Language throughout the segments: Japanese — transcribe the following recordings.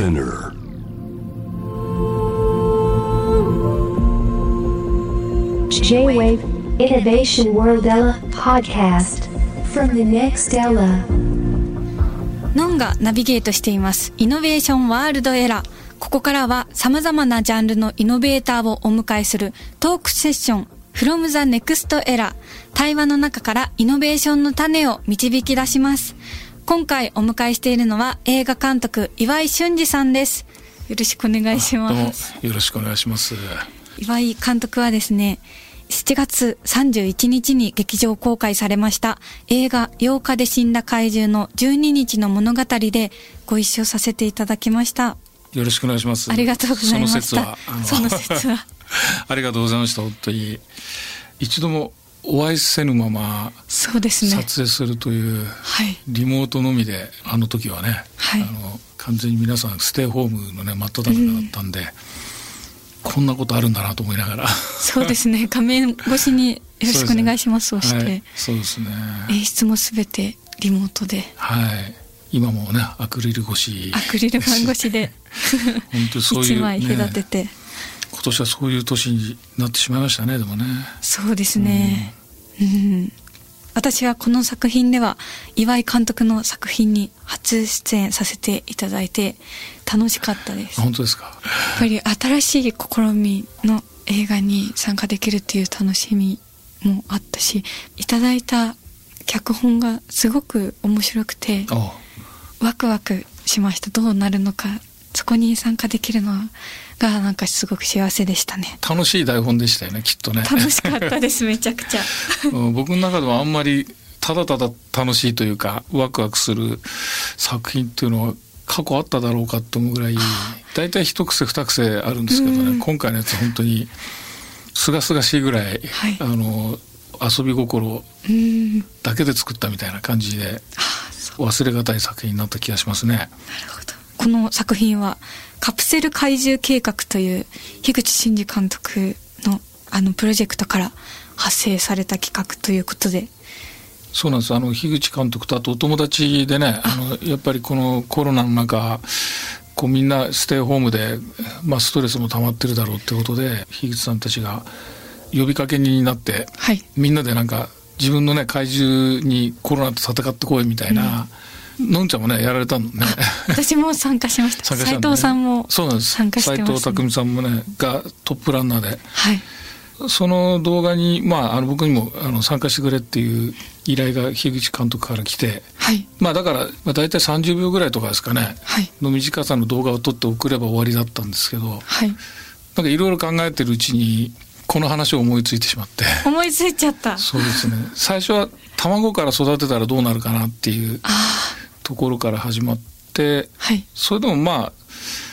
Spinner. J-Wave Innovation World Ella podcast from the next Ella. ノンがナビゲートしています。イノベーションワールドエラー。ここからは様々なジャンルのイノベーターをお迎えするトークセッション from the next era。対話の中からイノベーションの種を導き出します。今回お迎えしているのは映画監督岩井俊二さんです。よろしくお願いしどうもます。よろしくお願いします。岩井監督はですね、7月31日に劇場公開されました映画8日で死んだ怪獣の12日の物語でご一緒させていただきました。よろしくお願いします。ありがとうございました。その説は、あのその説は。ありがとうございました。本当に一度もお会いせぬままそうですね。撮影するというはい。リモートのみであの時はね、はいあの完全に皆さんステイホームのね真っ只中だったんで、こんなことあるんだなと思いながら。そうですね。画面越しによろしくお願いします。そして、はい、そうですね。演出もすべてリモートで、はい。今もねアクリル越し。アクリル板越しで 本当にそういう、ね、一枚隔てて。今年はそういう年になってしまいましたねでもね。そうですね。うん。私はこの作品では岩井監督の作品に初出演させていただいて楽しかったです。やっ本当ですか？ぱり新しい試みの映画に参加できるっていう楽しみもあったし、いただいた脚本がすごく面白くてあワクワクしました。どうなるのか、そこに参加できるのがなんかすごく幸せでしたね。楽しい台本でしたよねきっとね。楽しかったです、めちゃくちゃ。うん僕の中ではあんまりただただ楽しいというかワクワクする作品っていうのは過去あっただろうかと思うぐらい大体一癖二癖あるんですけどね、うん今回のやつ本当にすがすがしいぐらい、はいあの遊び心うん。だけで作ったみたいな感じで忘れがたい作品になった気がしますね。なるほど。この作品はカプセル怪獣計画という樋口真嗣監督のあのプロジェクトから発生された企画ということで、そうなんです。あの、樋口監督とあとお友達でね、あの、やっぱりこのコロナの中、こうみんなステイホームで、まあストレスも溜まってるだろうってことで、樋口さんたちが呼びかけになって、はい。みんなでなんか自分のね、怪獣にコロナと戦ってこいみたいな、のんちゃんもね、やられたのね。私も参加しました。斉参加したんでね藤さんもそうなんです。参加して斉ます、ね。藤匠さんもね、がトップランナーで、はい。その動画に、まあ、あの僕にもあの参加してくれっていう依頼が樋口監督から来て、はい。まあだから、まあ、大体30秒ぐらいとかですかね、はい。の短さの動画を撮って送れば終わりだったんですけど、はい。なんかいろいろ考えてるうちに、この話を思いついてしまって、思いついちゃった。そうですね、最初は卵から育てたらどうなるかなっていうああ。ところから始まって、はい。それでもまあ、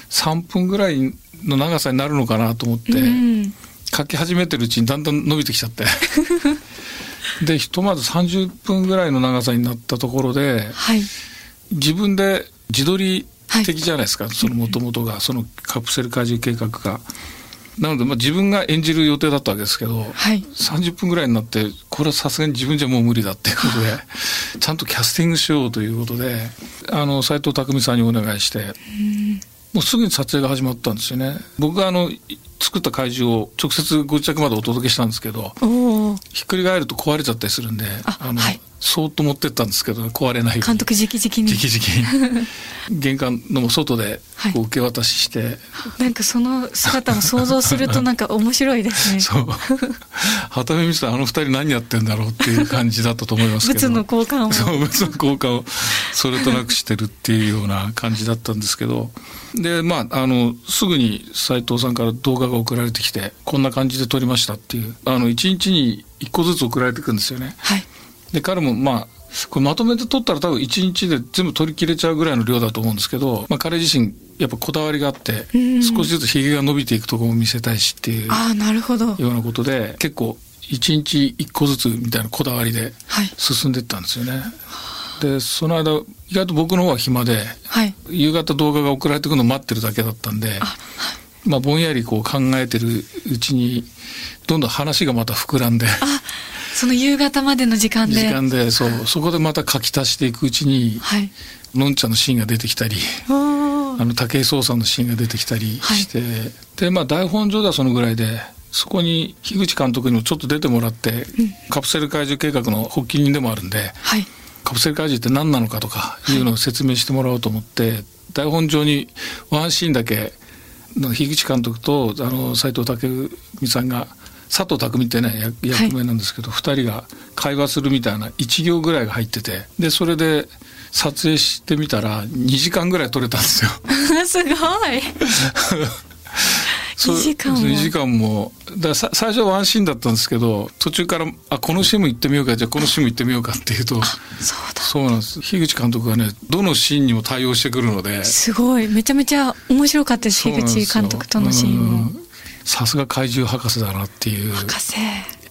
3分ぐらいの長さになるのかなと思って、うん。書き始めてるうちにだんだん伸びてきちゃって。で、ひとまず30分ぐらいの長さになったところで、はい。自分で自撮り的じゃないですか、そのもともとがそのカプセル怪獣計画が。なので、まあ、自分が演じる予定だったわけですけど、はい。30分ぐらいになってこれはさすがに自分じゃもう無理だっていうことで ちゃんとキャスティングしようということであの斉藤工さんにお願いしてもうすぐに撮影が始まったんですよね僕があの作った怪獣を直接ご自宅までお届けしたんですけど。ひっくり返ると壊れちゃったりするんでの、あはいそーっと持ってったんですけど、壊れない監督直々に。直々に。玄関の外ではい。こう受け渡しして、なんかその姿を想像すると なんか面白いですね。そう。旗目見てたらあの二人何やってんだろうっていう感じだったと思いますけど。物の交換を。そう物の交換を。それとなくしてるっていうような感じだったんですけど。でまああのすぐに斉藤さんから動画が送られてきてこんな感じで撮りましたっていう。あの1日に1個ずつ送られてくるんですよね。はい。で彼もまあこれまとめて撮ったら多分1日で全部取り切れちゃうぐらいの量だと思うんですけど、まあ、彼自身やっぱこだわりがあってうん少しずつひげが伸びていくところも見せたいしっていうよああ、なるほど。うなことで結構1日1個ずつみたいなこだわりではい。進んでいったんですよね。でその間意外と僕の方は暇ではい。夕方動画が送られてくるのを待ってるだけだったんであ、まあ、ぼんやりこう考えてるうちにどんどん話がまた膨らんであ、その夕方までの時間で。時間でそうそこでまた書き足していくうちにはい。のんちゃんのシーンが出てきたりあの武井壮さんのシーンが出てきたりして、でまあ台本上ではそのぐらいでそこに樋口監督にもちょっと出てもらって、カプセル怪獣計画の発起人でもあるんではい。カプセル怪獣って何なのかとかい。うのを説明してもらおうと思って、台本上にワンシーンだけの樋口監督とあの斎藤工さんが佐藤匠ってね役役名なんですけど、二人が会話するみたいな1行ぐらいが入っててでそれで撮影してみたら2時間ぐらい撮れたんですよ。すごい。そう2時間も。2時間も。だ最初はワンシーンだったんですけど途中からあこのシーンも行ってみようかじゃあこのシーンも行ってみようかっていうとそうだ。そうなんです。樋口監督がねどのシーンにも対応してくるので。すごい。めちゃめちゃ面白かったです樋口監督とのシーンも。うんさすが怪獣博士だなっていう。博士。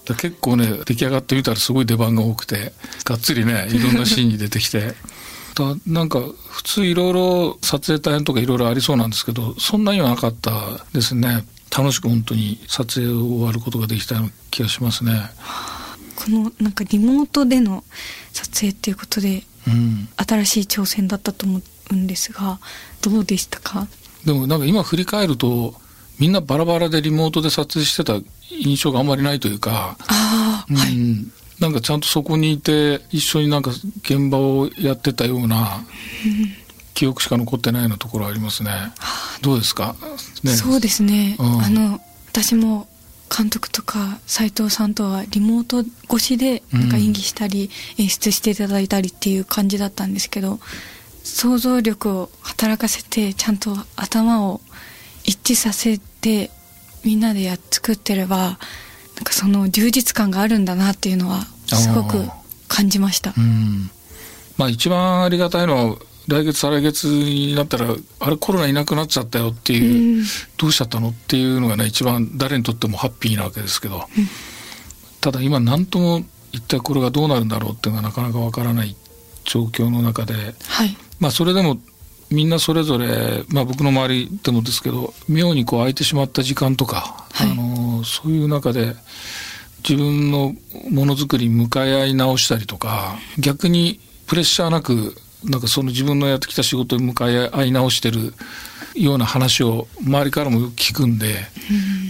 だ結構ね出来上がってみたらすごい出番が多くてがっつりねいろんなシーンに出てきて。だなんか普通いろいろ撮影大変とかいろいろありそうなんですけどそんなにはなかったですね。楽しく本当に撮影を終わることができたような気がしますね。このなんかリモートでの撮影っていうことでうん。新しい挑戦だったと思うんですがどうでしたか？でもなんか今振り返るとみんなバラバラでリモートで撮影してた印象があんまりないというかうん、なんかちゃんとそこにいて一緒になんか現場をやってたような記憶しか残ってないようなところありますね。どうですか、ね、そうですね、うん。あの私も監督とか斉藤さんとはリモート越しでなんか演技したり演出していただいたりっていう感じだったんですけど想像力を働かせてちゃんと頭を一致させてみんなでやっ作ってればなんかその充実感があるんだなっていうのはすごく感じました。うん、まあ一番ありがたいのは来月再来月になったらあれコロナいなくなっちゃったよっていう、うん。どうしちゃったのっていうのがね一番誰にとってもハッピーなわけですけど、ただ今何とも一体これがどうなるんだろうっていうのがなかなかわからない状況の中で。はい。まあそれでもみんなそれぞれ、まあ、僕の周りでもですけど妙にこう空いてしまった時間とか、はい。あのそういう中で自分のものづくりに向かい合い直したりとか逆にプレッシャーなくなんかその自分のやってきた仕事に向かい合い直してるような話を周りからもよく聞くんで、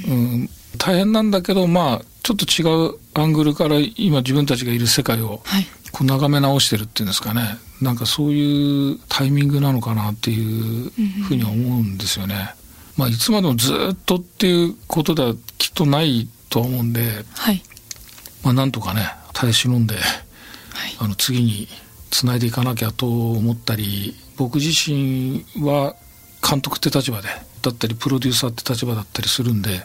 うん、大変なんだけどまあちょっと違うアングルから今自分たちがいる世界をはい。こう眺め直してるっていうんですかねなんかそういうタイミングなのかなっていうふうには思うんですよね。まあいつまでもずっとっていうことではきっとないとは思うんで、はい。まあなんとかね耐え忍んではい。あの次につないでいかなきゃと思ったり僕自身は監督って立場でだったりプロデューサーって立場だったりするんで、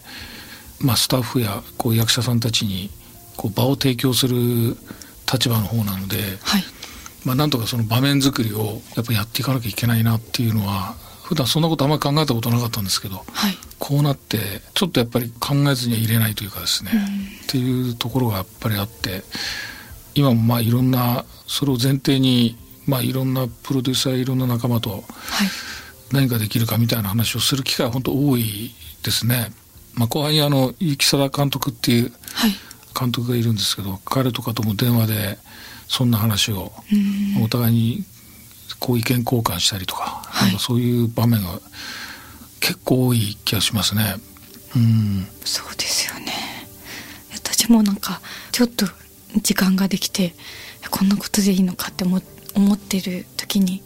まあ、スタッフやこう役者さんたちにこう場を提供する立場の方なので、はいまあ、なんとかその場面作りをやっぱやっていかなきゃいけないなっていうのは普段そんなことあんまり考えたことなかったんですけどはい。こうなってちょっとやっぱり考えずには入れないというかですね、っていうところがやっぱりあって今もまあいろんなそれを前提にまあいろんなプロデューサーいろんな仲間とはい。何ができるかみたいな話をする機会は本当多いですね。まあ、後輩にあの結城貞監督っていうはい。監督がいるんですけど彼とかとも電話でそんな話をうん。お互いにこう意見交換したりとか,、はい。なんかそういう場面が結構多い気がしますね。うん。そうですよね。私もなんかちょっと時間ができてこんなことでいいのかって思思ってる時に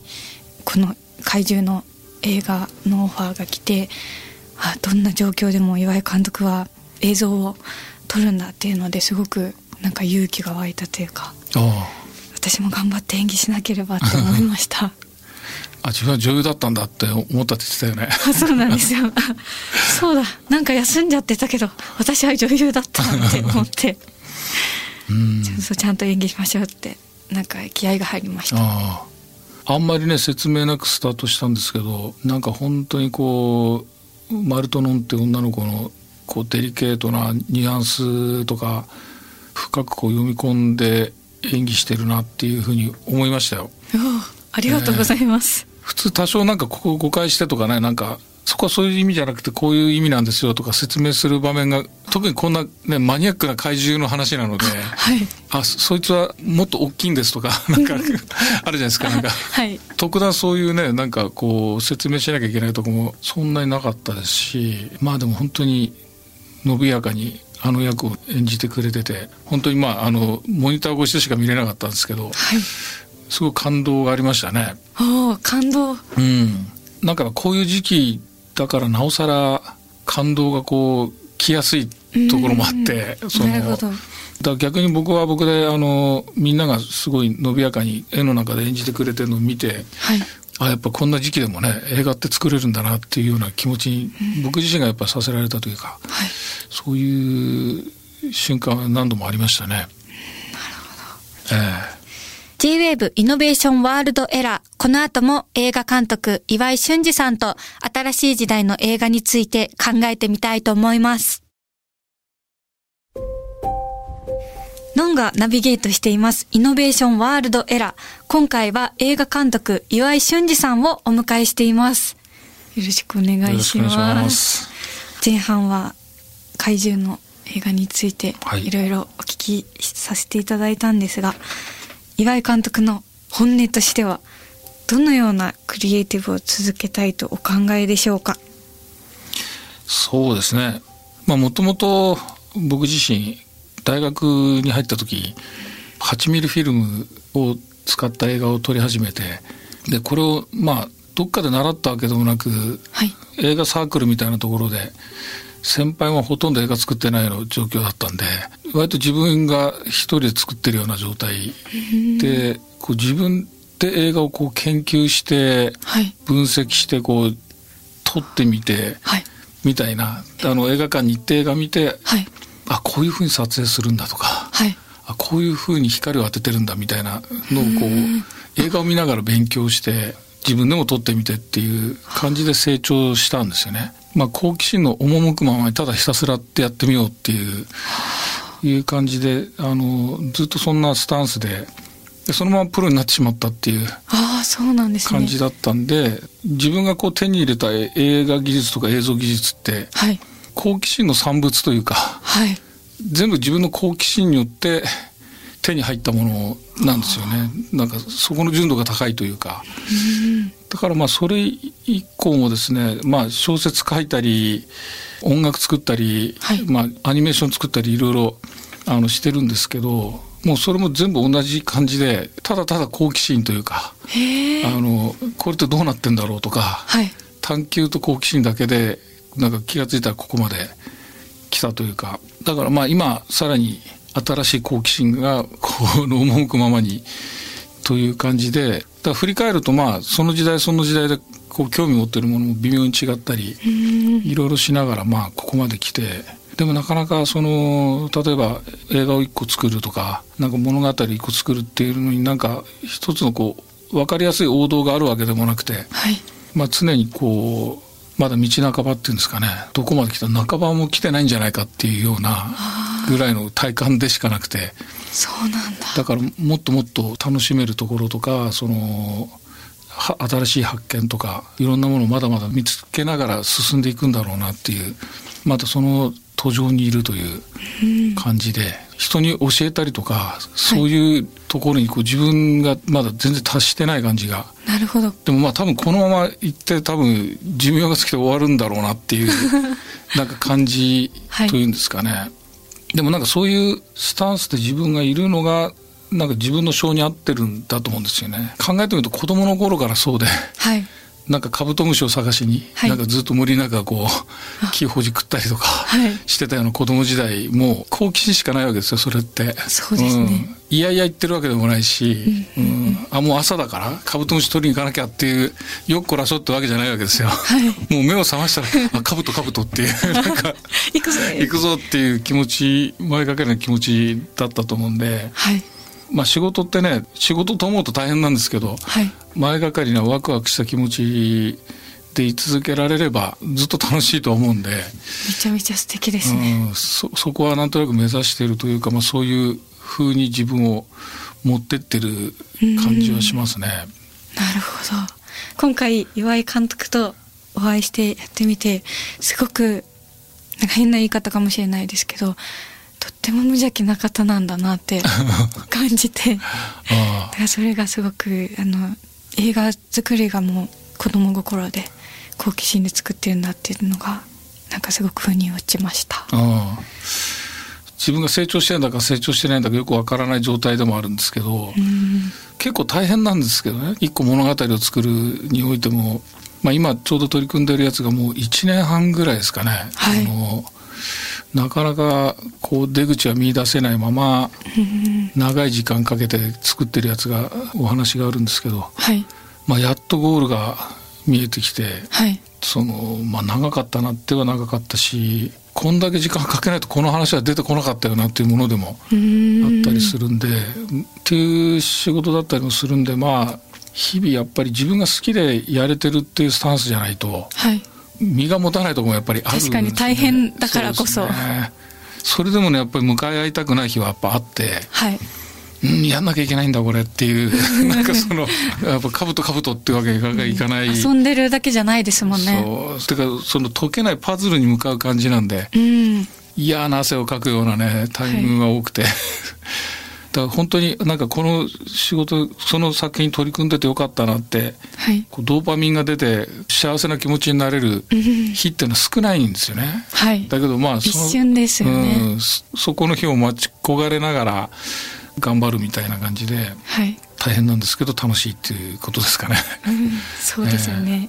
この怪獣の映画のオファーが来てあどんな状況でも岩井監督は映像を撮るんだっていうのですごくなんか勇気が湧いたというかあ私も頑張って演技しなければって思いました。あ自分は女優だったんだって思ったって言ってたよね。あ そうなんですよ。あそうだ。なんか休んじゃってたけど私は女優だったなって思って。ちゃんと演技しましょうってなんか気合が入りました。あんまりね説明なくスタートしたんですけどなんか本当にこうマルトノンって女の子のこうデリケートなニュアンスとか深くこう読み込んで演技してるなっていうふうに思いましたよ。おありがとうございます、普通多少なんかここ誤解してとかねなんかそこはそういう意味じゃなくてこういう意味なんですよとか説明する場面が特にこんな、ね、マニアックな怪獣の話なので、はい。あそそいつはもっと大きいんですとか なんかあるじゃないですかなんか。はい。特段そういうねなんかこう説明しなきゃいけないとこもそんなになかったですしまあでも本当に伸びやかにあの役を演じてくれてて本当にまああのモニター越しでしか見れなかったんですけどはい。すごい感動がありましたね。感動。うん、なんかこういう時期だからなおさら感動がこう来やすいところもあって、そのだから逆に僕は僕であのみんながすごい伸びやかに絵の中で演じてくれてるのを見てはいあやっぱこんな時期でもね映画って作れるんだなっていうような気持ちに僕自身がやっぱさせられたというかはいそういう瞬間は何度もありましたね。なるほど。え J-Wave イノベーションワールドエラー。この後も映画監督岩井俊二さんと新しい時代の映画について考えてみたいと思います。ノンがナビゲートしていますイノベーションワールドエラー。今回は映画監督岩井俊二さんをお迎えしています。よろしくお願いします。ます。前半は怪獣の映画についてはいいろいろお聞きさせていただいたんですが、岩井監督の本音としてはどのようなクリエイティブを続けたいとお考えでしょうか？そうですね。まあもともと僕自身大学に入った時8ミリフィルムを使った映画を撮り始めてでこれをまあどっかで習ったわけでもなくはい。映画サークルみたいなところで先輩はほとんど映画作ってないの状況だったんで割と自分が一人で作ってるような状態。でこう自分で映画をこう研究してはい。分析してこう撮ってみてはい。みたいな。あの映画館に行って映画見てはいあこういうふうに撮影するんだとか。はい。あこういうふうに光を当ててるんだみたいなのをこう映画を見ながら勉強して自分でも撮ってみてっていう感じで成長したんですよね。まあ、好奇心の赴くままにただひたすらってやってみようっていういう感じであのずっとそんなスタンスででそのままプロになってしまったっていう感じだったんで、自分がこう手に入れた映画技術とか映像技術ってはい好奇心の産物というかはい。全部自分の好奇心によって手に入ったものなんですよね。なんかそこの純度が高いというか。だからまあそれ以降もですね、まあ、小説書いたり音楽作ったり、はい。まあ、アニメーション作ったりいろいろあのしてるんですけどもうそれも全部同じ感じでただただ好奇心というかあのこれってどうなってんだろうとかはい。探求と好奇心だけでなんか気が付いたらここまで来たというかだからまあ今さらに新しい好奇心が この赴くままにという感じでだ振り返るとまあその時代その時代でこう興味持ってるものも微妙に違ったりいろいろしながらまあここまで来てでもなかなかその例えば映画を一個作るとかなんか物語一個作るっていうのになんか一つのこう分かりやすい王道があるわけでもなくてはい。まあ、常にこうまだ道半ばっていうんですかね。どこまで来た半ばも来てないんじゃないかっていうようなぐらいの体感でしかなくて。そうなんだ。だからもっともっと楽しめるところとかそのは新しい発見とかいろんなものをまだまだ見つけながら進んでいくんだろうなっていう。またその途上にいるという感じで、人に教えたりとかそういうところにこう自分がまだ全然達してない感じが。なるほど。でもまあ多分このまま行って多分寿命が尽きて終わるんだろうなっていう なんか感じはいというんですかね、でもなんかそういうスタンスで自分がいるのがなんか自分の性に合ってるんだと思うんですよね。考えてみると子供の頃からそうで。はいなんかカブトムシを探しに、はい。なんかずっと森の中こう木ほじくったりとかはい。してたような子供時代もう好奇心しかないわけですよそれって。そうですね。ん。いやいや言ってるわけでもないし、うん。あもう朝だからカブトムシ取りに行かなきゃっていうよっこらしょってわけじゃないわけですよ、もう目を覚ましたらあカブトカブトっていう なんか行くぞ行くぞっていう気持ち前かける気持ちだったと思うんで。はい。まあ仕事ってね仕事と思うと大変なんですけどはい前がかりなワクワクした気持ちで居続けられればずっと楽しいと思うんで、めちゃめちゃ素敵ですね、うん、そそこはなんとなく目指しているというか、まあ、そういう風に自分を持ってってる感じはしますね。なるほど。今回岩井監督とお会いしてやってみてすごくなんか変な言い方かもしれないですけどとっても無邪気な方なんだなって感じて。あ。だからそれがすごくあの映画作りがもう子供心で好奇心で作ってるんだっていうのがなんかすごく腑に落ちました。自分が成長してるんだか成長してないんだかよくわからない状態でもあるんですけど、うん。結構大変なんですけどね。一個物語を作るにおいても、まあ、今ちょうど取り組んでるやつがもう1年半ぐらいですかね、はい。あのなかなかこう出口は見出せないまま長い時間かけて作ってるやつがお話があるんですけど、はい。まあ、やっとゴールが見えてきてはい。その、まあ、長かったなっては長かったしこんだけ時間かけないとこの話は出てこなかったよなっていうものでもあったりするんでっていう仕事だったりもするんでまあ日々やっぱり自分が好きでやれてるっていうスタンスじゃないとはい身が持たないところもやっぱりあるね、確かに大変だからこそ。うですね。それでもねやっぱり向かい合いたくない日はやっぱあって。はい。うんやんなきゃいけないんだこれっていう。なんかそのやっぱ兜兜っていうわけがいかない、遊んでるだけじゃないですもんね。そう。てかその解けないパズルに向かう感じなんで。うん。嫌な汗をかくようなねタイミングが多くて、だから本当になんかこの仕事その作品に取り組んでてよかったなってはい。こうドーパミンが出て幸せな気持ちになれる日っていうのは少ないんですよね。はい。だけどまあその一瞬ですよね。うん。そそこの日を待ち焦がれながら頑張るみたいな感じではい。大変なんですけど楽しいっていうことですかね。うん。そうですよね。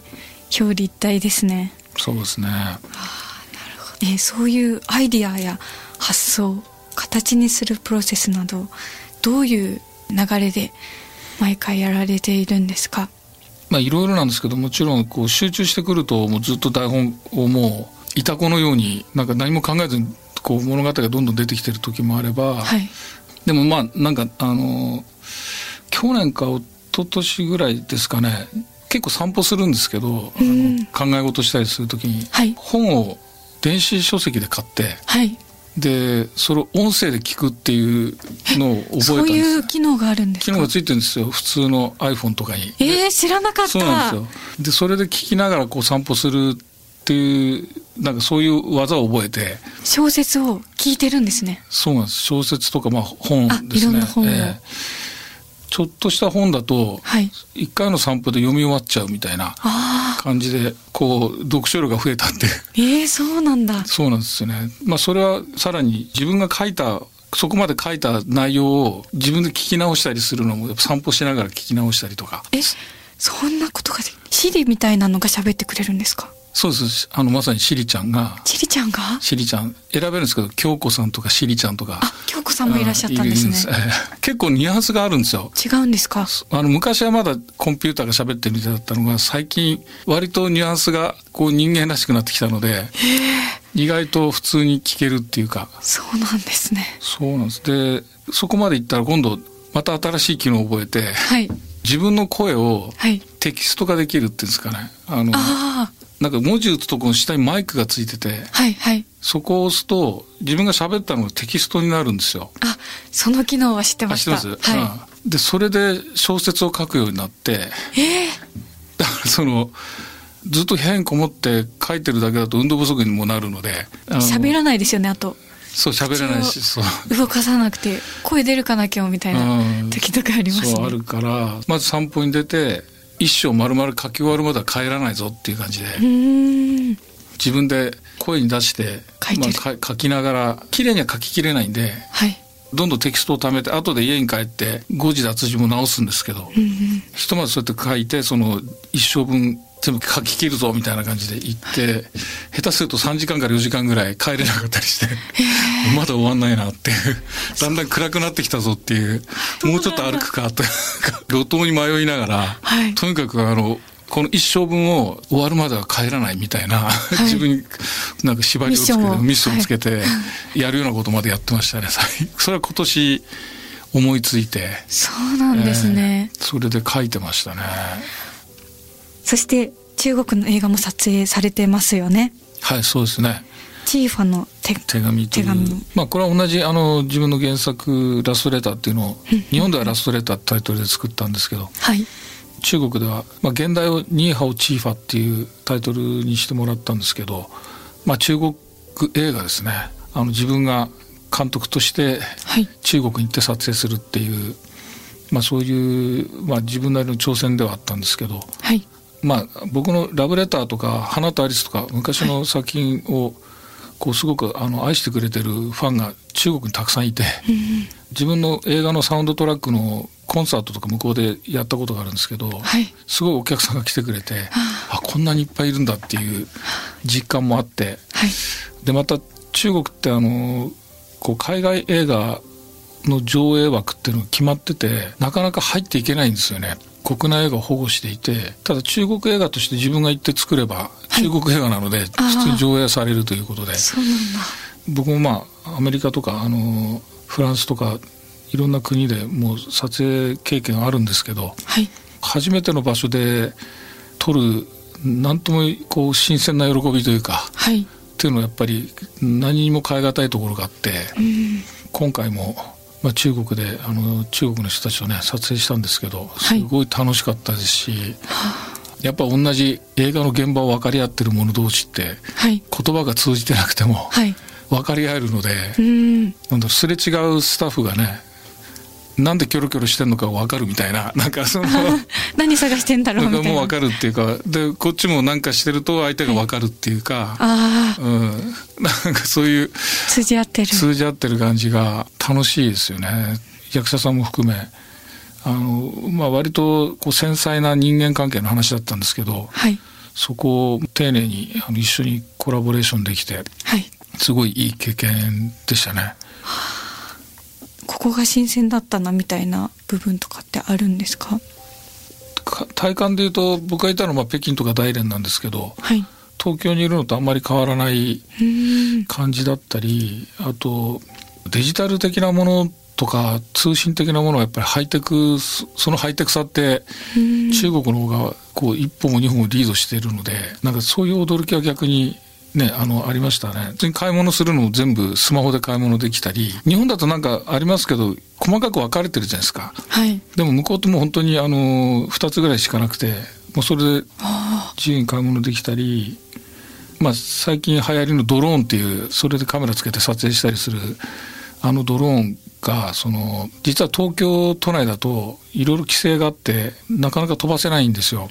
表裏一体ですね。そうですね。えーそういうアイディアや発想形にするプロセスなどどういう流れで毎回やられているんですか？まあいろいろなんですけどもちろんこう集中してくるともうずっと台本をもういた子のようになんか何も考えずにこう物語がどんどん出てきてる時もあれば、はい。でもまあなんかあの去年か一昨年ぐらいですかね。結構散歩するんですけど、考え事したりする時に、はい。本を電子書籍で買ってはいでそれを音声で聞くっていうのを覚えたんですそういう機能があるんですか？機能がついてるんですよ普通の iPhone とかに。えー、知らなかったそうなんですよ。で、それで聞きながらこう散歩するっていう、なんかそういう技を覚えて、小説を聞いてるんですねそうなんです。小説とか、まあ本ですね。あいろんな本をちょっとした本だと、はい一回の散歩で読み終わっちゃうみたいな感じで、こう、読書量が増えたって。えー、そうなんだそうなんですよね。まあそれはさらに自分が書いた、そこまで書いた内容を自分で聞き直したりするのも、やっぱ散歩しながら聞き直したりとか。えそんなことがでシリみたいなのが喋ってくれるんですか？そうです。あの、まさにシリちゃんが、チリちゃんが？シリちゃん。選べるんですけど京子さんとかシリちゃんとか。あ京子さんもいらっしゃったんですね。す。結構ニュアンスがあるんですよ。違うんですか？あの昔はまだコンピューターが喋ってるみたいだったのが最近割とニュアンスがこう人間らしくなってきたので意外と普通に聞けるっていうか。そうなんですね。そうなんです。でそこまでいったら今度また新しい機能を覚えてはい。自分の声をはいテキスト化できるっていうんですかね。あのあなんか文字打つとこの下にマイクがついててあはいはい。そこを押すと自分が喋ったのがテキストになるんですよ。あその機能は知ってました。はうん。でそれで小説を書くようになっていええだからそのずっと部屋にこもって書いてるだけだと運動不足にもなるので喋らないですよねあと。そう喋らないしそう。動かさなくて声出るかな今日みたいなうん。時とかありますね。そうあるからまず散歩に出て一生丸々書き終わるまでは帰らないぞっていう感じで、自分で声に出して書いてる。まあ、か書きながら綺麗には書ききれないんではい。どんどんテキストを貯めて後で家に帰って誤字脱字も直すんですけど、うんうん。ひとまずそうやって書いてその一生分全部書き切るぞみたいな感じで行って下手すると3時間から4時間ぐらい帰れなかったりしてまだ終わんないなっていう。だんだん暗くなってきたぞっていう。もうちょっと歩くかと路頭に迷いながら、はい。とにかくあのこの一生分を終わるまでは帰らないみたいな、い。自分になんか縛りをつけてミッションを。つけてやるようなことまでやってましたね。それは今年思いついて。そうなんですね、えーそれで書いてましたね。そして中国の映画も撮影されてますよね。はい、そうですね。チーファの手手紙という。手紙。まあこれは同じあの自分の原作「ラストレター」っていうのを日本では「ラストレター」ってタイトルで作ったんですけどはい。中国では、まあ、現代を「ニーハオチーファ」っていうタイトルにしてもらったんですけど、まあ、中国映画ですね。あの自分が監督として中国に行って撮影するっていう、まあ、そういう、まあ、自分なりの挑戦ではあったんですけど、はい。まあ、僕の「ラブレター」とか「花とアリス」とか昔の作品をこうすごくあの愛してくれてるファンが中国にたくさんいて、自分の映画のサウンドトラックのコンサートとか向こうでやったことがあるんですけど、はい。すごいお客さんが来てくれて、あこんなにいっぱいいるんだっていう実感もあってはい。でまた中国ってあのこう海外映画の上映枠っていうのが決まっててなかなか入っていけないんですよね国内映画を保護していてただ中国映画として自分が行って作れば中国映画なので普通に上映されるということで。僕もまあアメリカとかあのフランスとかいろんな国でもう撮影経験あるんですけどはい。初めての場所で撮る何ともこう新鮮な喜びというかはい。っていうのはやっぱり何にも変え難いところがあって、うん。今回も、まあ、中国であの中国の人たちとね撮影したんですけどはいすごい楽しかったですし、やっぱ同じ映画の現場を分かり合ってる者同士ってはい。言葉が通じてなくてもはい。分かり合えるので、うん。なんだすれ違うスタッフがねなんでキョロキョロしてんのか分かるみたいな なんかその何探してんだろうみたいな。かもう分かるっていうかでこっちもなんかしてると相手が分かるっていうか、ああ、うん、なんかそういう通じ合ってる。通じ合ってる感じが楽しいですよね役者さんも含めあの、まあ、割とこう繊細な人間関係の話だったんですけどはい。そこを丁寧にあの一緒にコラボレーションできてはい。すごいいい経験でしたね。ここが新鮮だったなみたいな部分とかってあるんですか？か体感で言うと僕がいたのはまあ北京とか大連なんですけどはい。東京にいるのとあんまり変わらないうん。感じだったりあとデジタル的なものとか通信的なものはやっぱりハイテクそそのハイテクさってうん中国の方がこう一歩も二歩もリードしているのでなんかそういう驚きは逆にねあのありましたね。普通に買い物するのも全部スマホで買い物できたり日本だとなんかありますけど細かく分かれてるじゃないですか。はい。でも向こうってもう本当にあの2つぐらいしかなくてもうそれであ自由に買い物できたり、まあ、最近流行りのドローンっていうそれでカメラつけて撮影したりするあのドローンがその実は東京都内だといろいろ規制があってなかなか飛ばせないんですよ。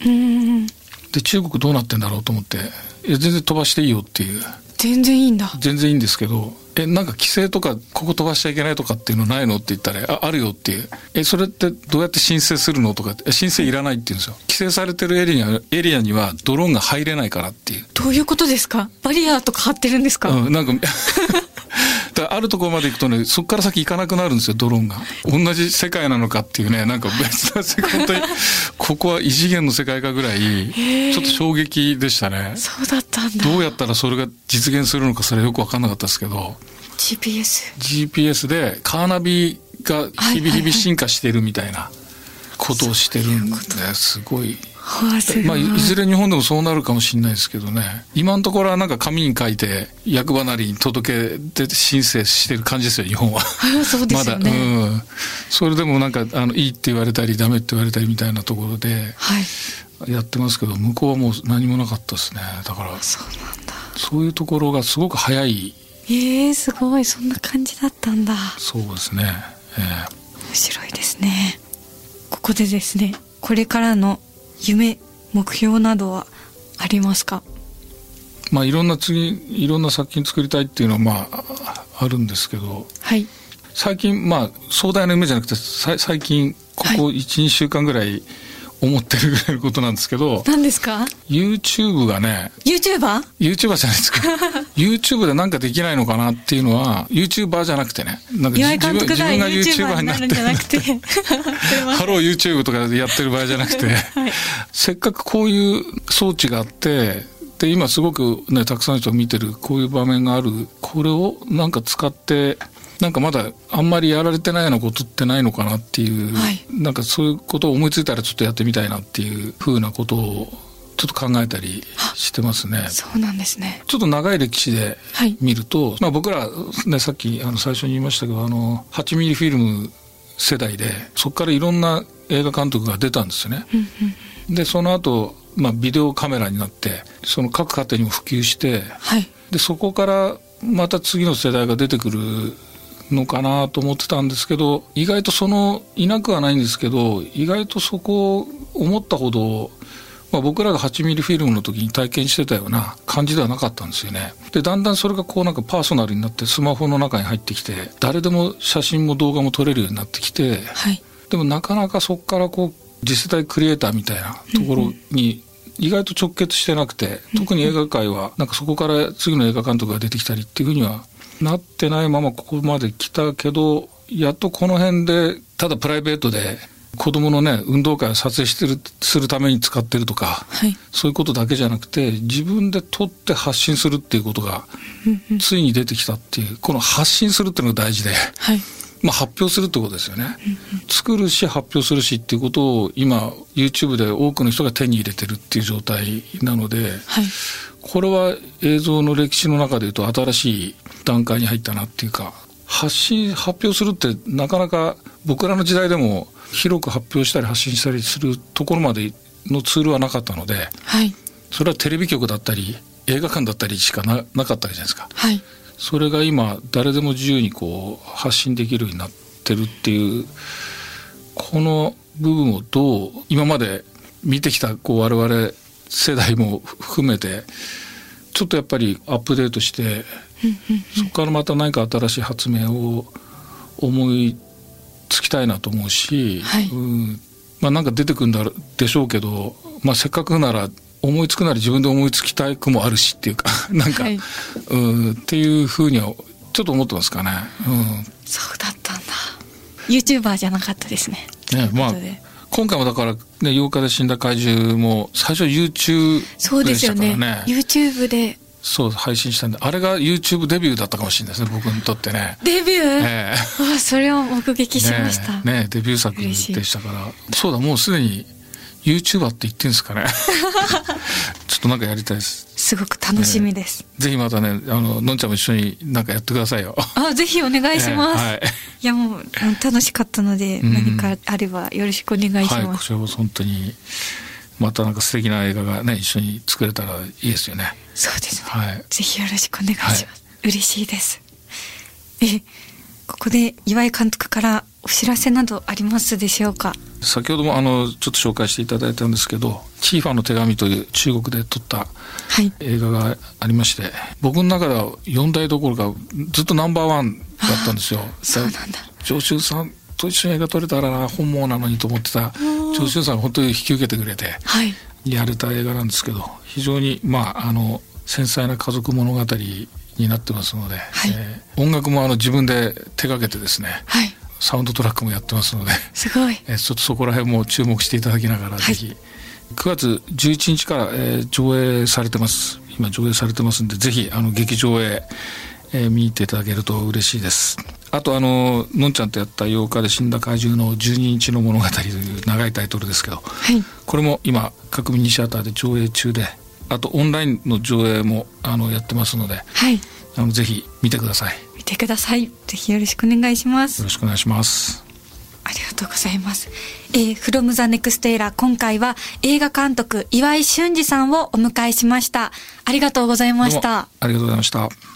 で中国どうなってんだろうと思っていや全然飛ばしていいよっていう。全然いいんだ。全然いいんですけどえなんか規制とかここ飛ばしちゃいけないとかっていうのないのって言ったらああるよっていう。えそれってどうやって申請するのとかえ申請いらないって言うんですよ。規制されてるエリアエリアにはドローンが入れないからっていう。どういうことですか？バリアとか張ってるんですか、うん、なんかだあるところまで行くとねそこから先行かなくなるんですよドローンが同じ世界なのかっていうねなんか別な世界本当に ここは異次元の世界かぐらいちょっと衝撃でしたねそうだったんだ。どうやったらそれが実現するのかそれはよく分かんなかったですけど GPS。GPS でカーナビが日々日々進化してるみたいなことをしてるんですごい。まあ、いいずれ日本でもそうなるかもしれないですけどね今のところはなんか紙に書いて役場なりに届けて申請してる感じですよ日本は。あそうですよね。まだ、うん、それでもなんかあのいいって言われたりダメって言われたりみたいなところではい。やってますけど向こうはもう何もなかったですねだからそうなんだ。そういうところがすごく早いええすごい。そんな感じだったんだ。そうですね、え面白いですね。ここでですね、これからの夢、目標などはありますか？えまあいろんな次いろんな作品作りたいっていうのはまああるんですけどはい。最近まあ壮大な夢じゃなくてさ最近ここは12、週間ぐらい思ってることなんですけど何ですか？YouTube がね ?YouTuber? YouTuber じゃないですか YouTube でなんかできないのかなっていうのは YouTuber じゃなくてねなんか岩井監督が自分が YouTuber になるんじゃなくて。ハロー YouTube とかでやってる場合じゃなくて、はい。せっかくこういう装置があってで今すごくねたくさんの人が見てるこういう場面があるこれをなんか使ってなんかまだあんまりやられてないようなことってないのかなっていう、はいなんかそういうことを思いついたらちょっとやってみたいなっていうふうなことをちょっと考えたりしてますね。そうなんですね。ちょっと長い歴史ではい見ると、まあ、僕ら、ね、さっきあの最初に言いましたけどあの8ミリフィルム世代でそこからいろんな映画監督が出たんですよね。でその後、まあビデオカメラになってその各家庭にも普及して、はい。でそこからまた次の世代が出てくるのかなと思ってたんですけど意外とそのいなくはないんですけど意外とそこを思ったほど、まあ、僕らが8ミリフィルムの時に体験してたような感じではなかったんですよねでだんだんそれがこうなんかパーソナルになってスマホの中に入ってきて誰でも写真も動画も撮れるようになってきてはい。でもなかなかそこからこう次世代クリエイターみたいなところに意外と直結してなくて特に映画界はなんかそこから次の映画監督が出てきたりっていうふうにはなってないままここまで来たけどやっとこの辺でただプライベートで子供のね運動会を撮影してるするために使ってるとかはい。そういうことだけじゃなくて自分で撮って発信するっていうことがついに出てきたっていうこの発信するっていうのが大事で。はい。まあ、発表するってことですよね、作るし発表するしっていうことを今 YouTube で多くの人が手に入れてるっていう状態なのではい。これは映像の歴史の中でいうと新しい段階に入ったなっていうか発信発表するってなかなか僕らの時代でも広く発表したり発信したりするところまでのツールはなかったのではい。それはテレビ局だったり映画館だったりしかななかったじゃないですか。はい。それが今誰でも自由にこう発信できるようになってるっていうこの部分をどう今まで見てきたこう我々世代も含めてちょっとやっぱりアップデートしてそこからまた何か新しい発明を思いつきたいなと思うし、はいうんまあなんか出てくるんだでしょうけど、まあ、せっかくなら思いつくなら自分で思いつきたくもあるしっていうか なんか、はいうんっていうふうにはちょっと思ってますかね。うんそうだったんだ。YouTuber じゃなかったですね。ねまあ今回もだから、ね、8日で死んだ怪獣も最初 YouTube そうでですしたからよねね。YouTube でそう配信したんであれが YouTube デビューだったかもしれないですね僕にとってね。デビュー、えあそれを目撃えしました。ねえねえデビュー作で嬉したから。そうだもうすでに YouTuber って言ってんですかね。ちょっとなんかやりたいです。すごく楽しみです。ぜひまたねあののんちゃんも一緒になんかやってくださいよ。あ、ぜひお願いします。ええはい。いやもう楽しかったので、うん。何かあればよろしくお願いしはい、ます。こちらこそ本当にまたなんか素敵な映画がね一緒に作れたらいいですよねそうですね。はいぜひよろしくお願いします。はい嬉しいです。え、ここで岩井監督からお知らせなどありますでしょうか？先ほどもあのちょっと紹介していただいたんですけど「チーファーの手紙」という中国で撮ったはい。映画がありまして僕の中では4代どころかずっとナンバーワンだったんですよ。そうなんだ。長州さんと一緒に映画撮れたらな本望なのにと思ってた長州さんが本当に引き受けてくれてはい。やれた映画なんですけど非常にまああの繊細な家族物語になってますので、はいえー音楽もあの自分で手掛けてですねはい。サウンドトラックもやってますので。すごい。えーちょっとそこら辺も注目していただきながら、いぜひ9月11日から、えー上映されてます今上映されてますんでぜひあの劇場へ、えー見ていただけると嬉しいですあとあののんちゃんとやった8日で死んだ怪獣の12日の物語という長いタイトルですけどはい。これも今各ミニシアターで上映中であとオンラインの上映もあのやってますのではい。あのぜひ見てくださいよ見てください。ぜひよろしくお願いします。ろしくお願いしますありがとうございます。えー、from the next era 今回は映画監督岩井俊二さんをお迎えしました。ありがとうございました。ありがとうございました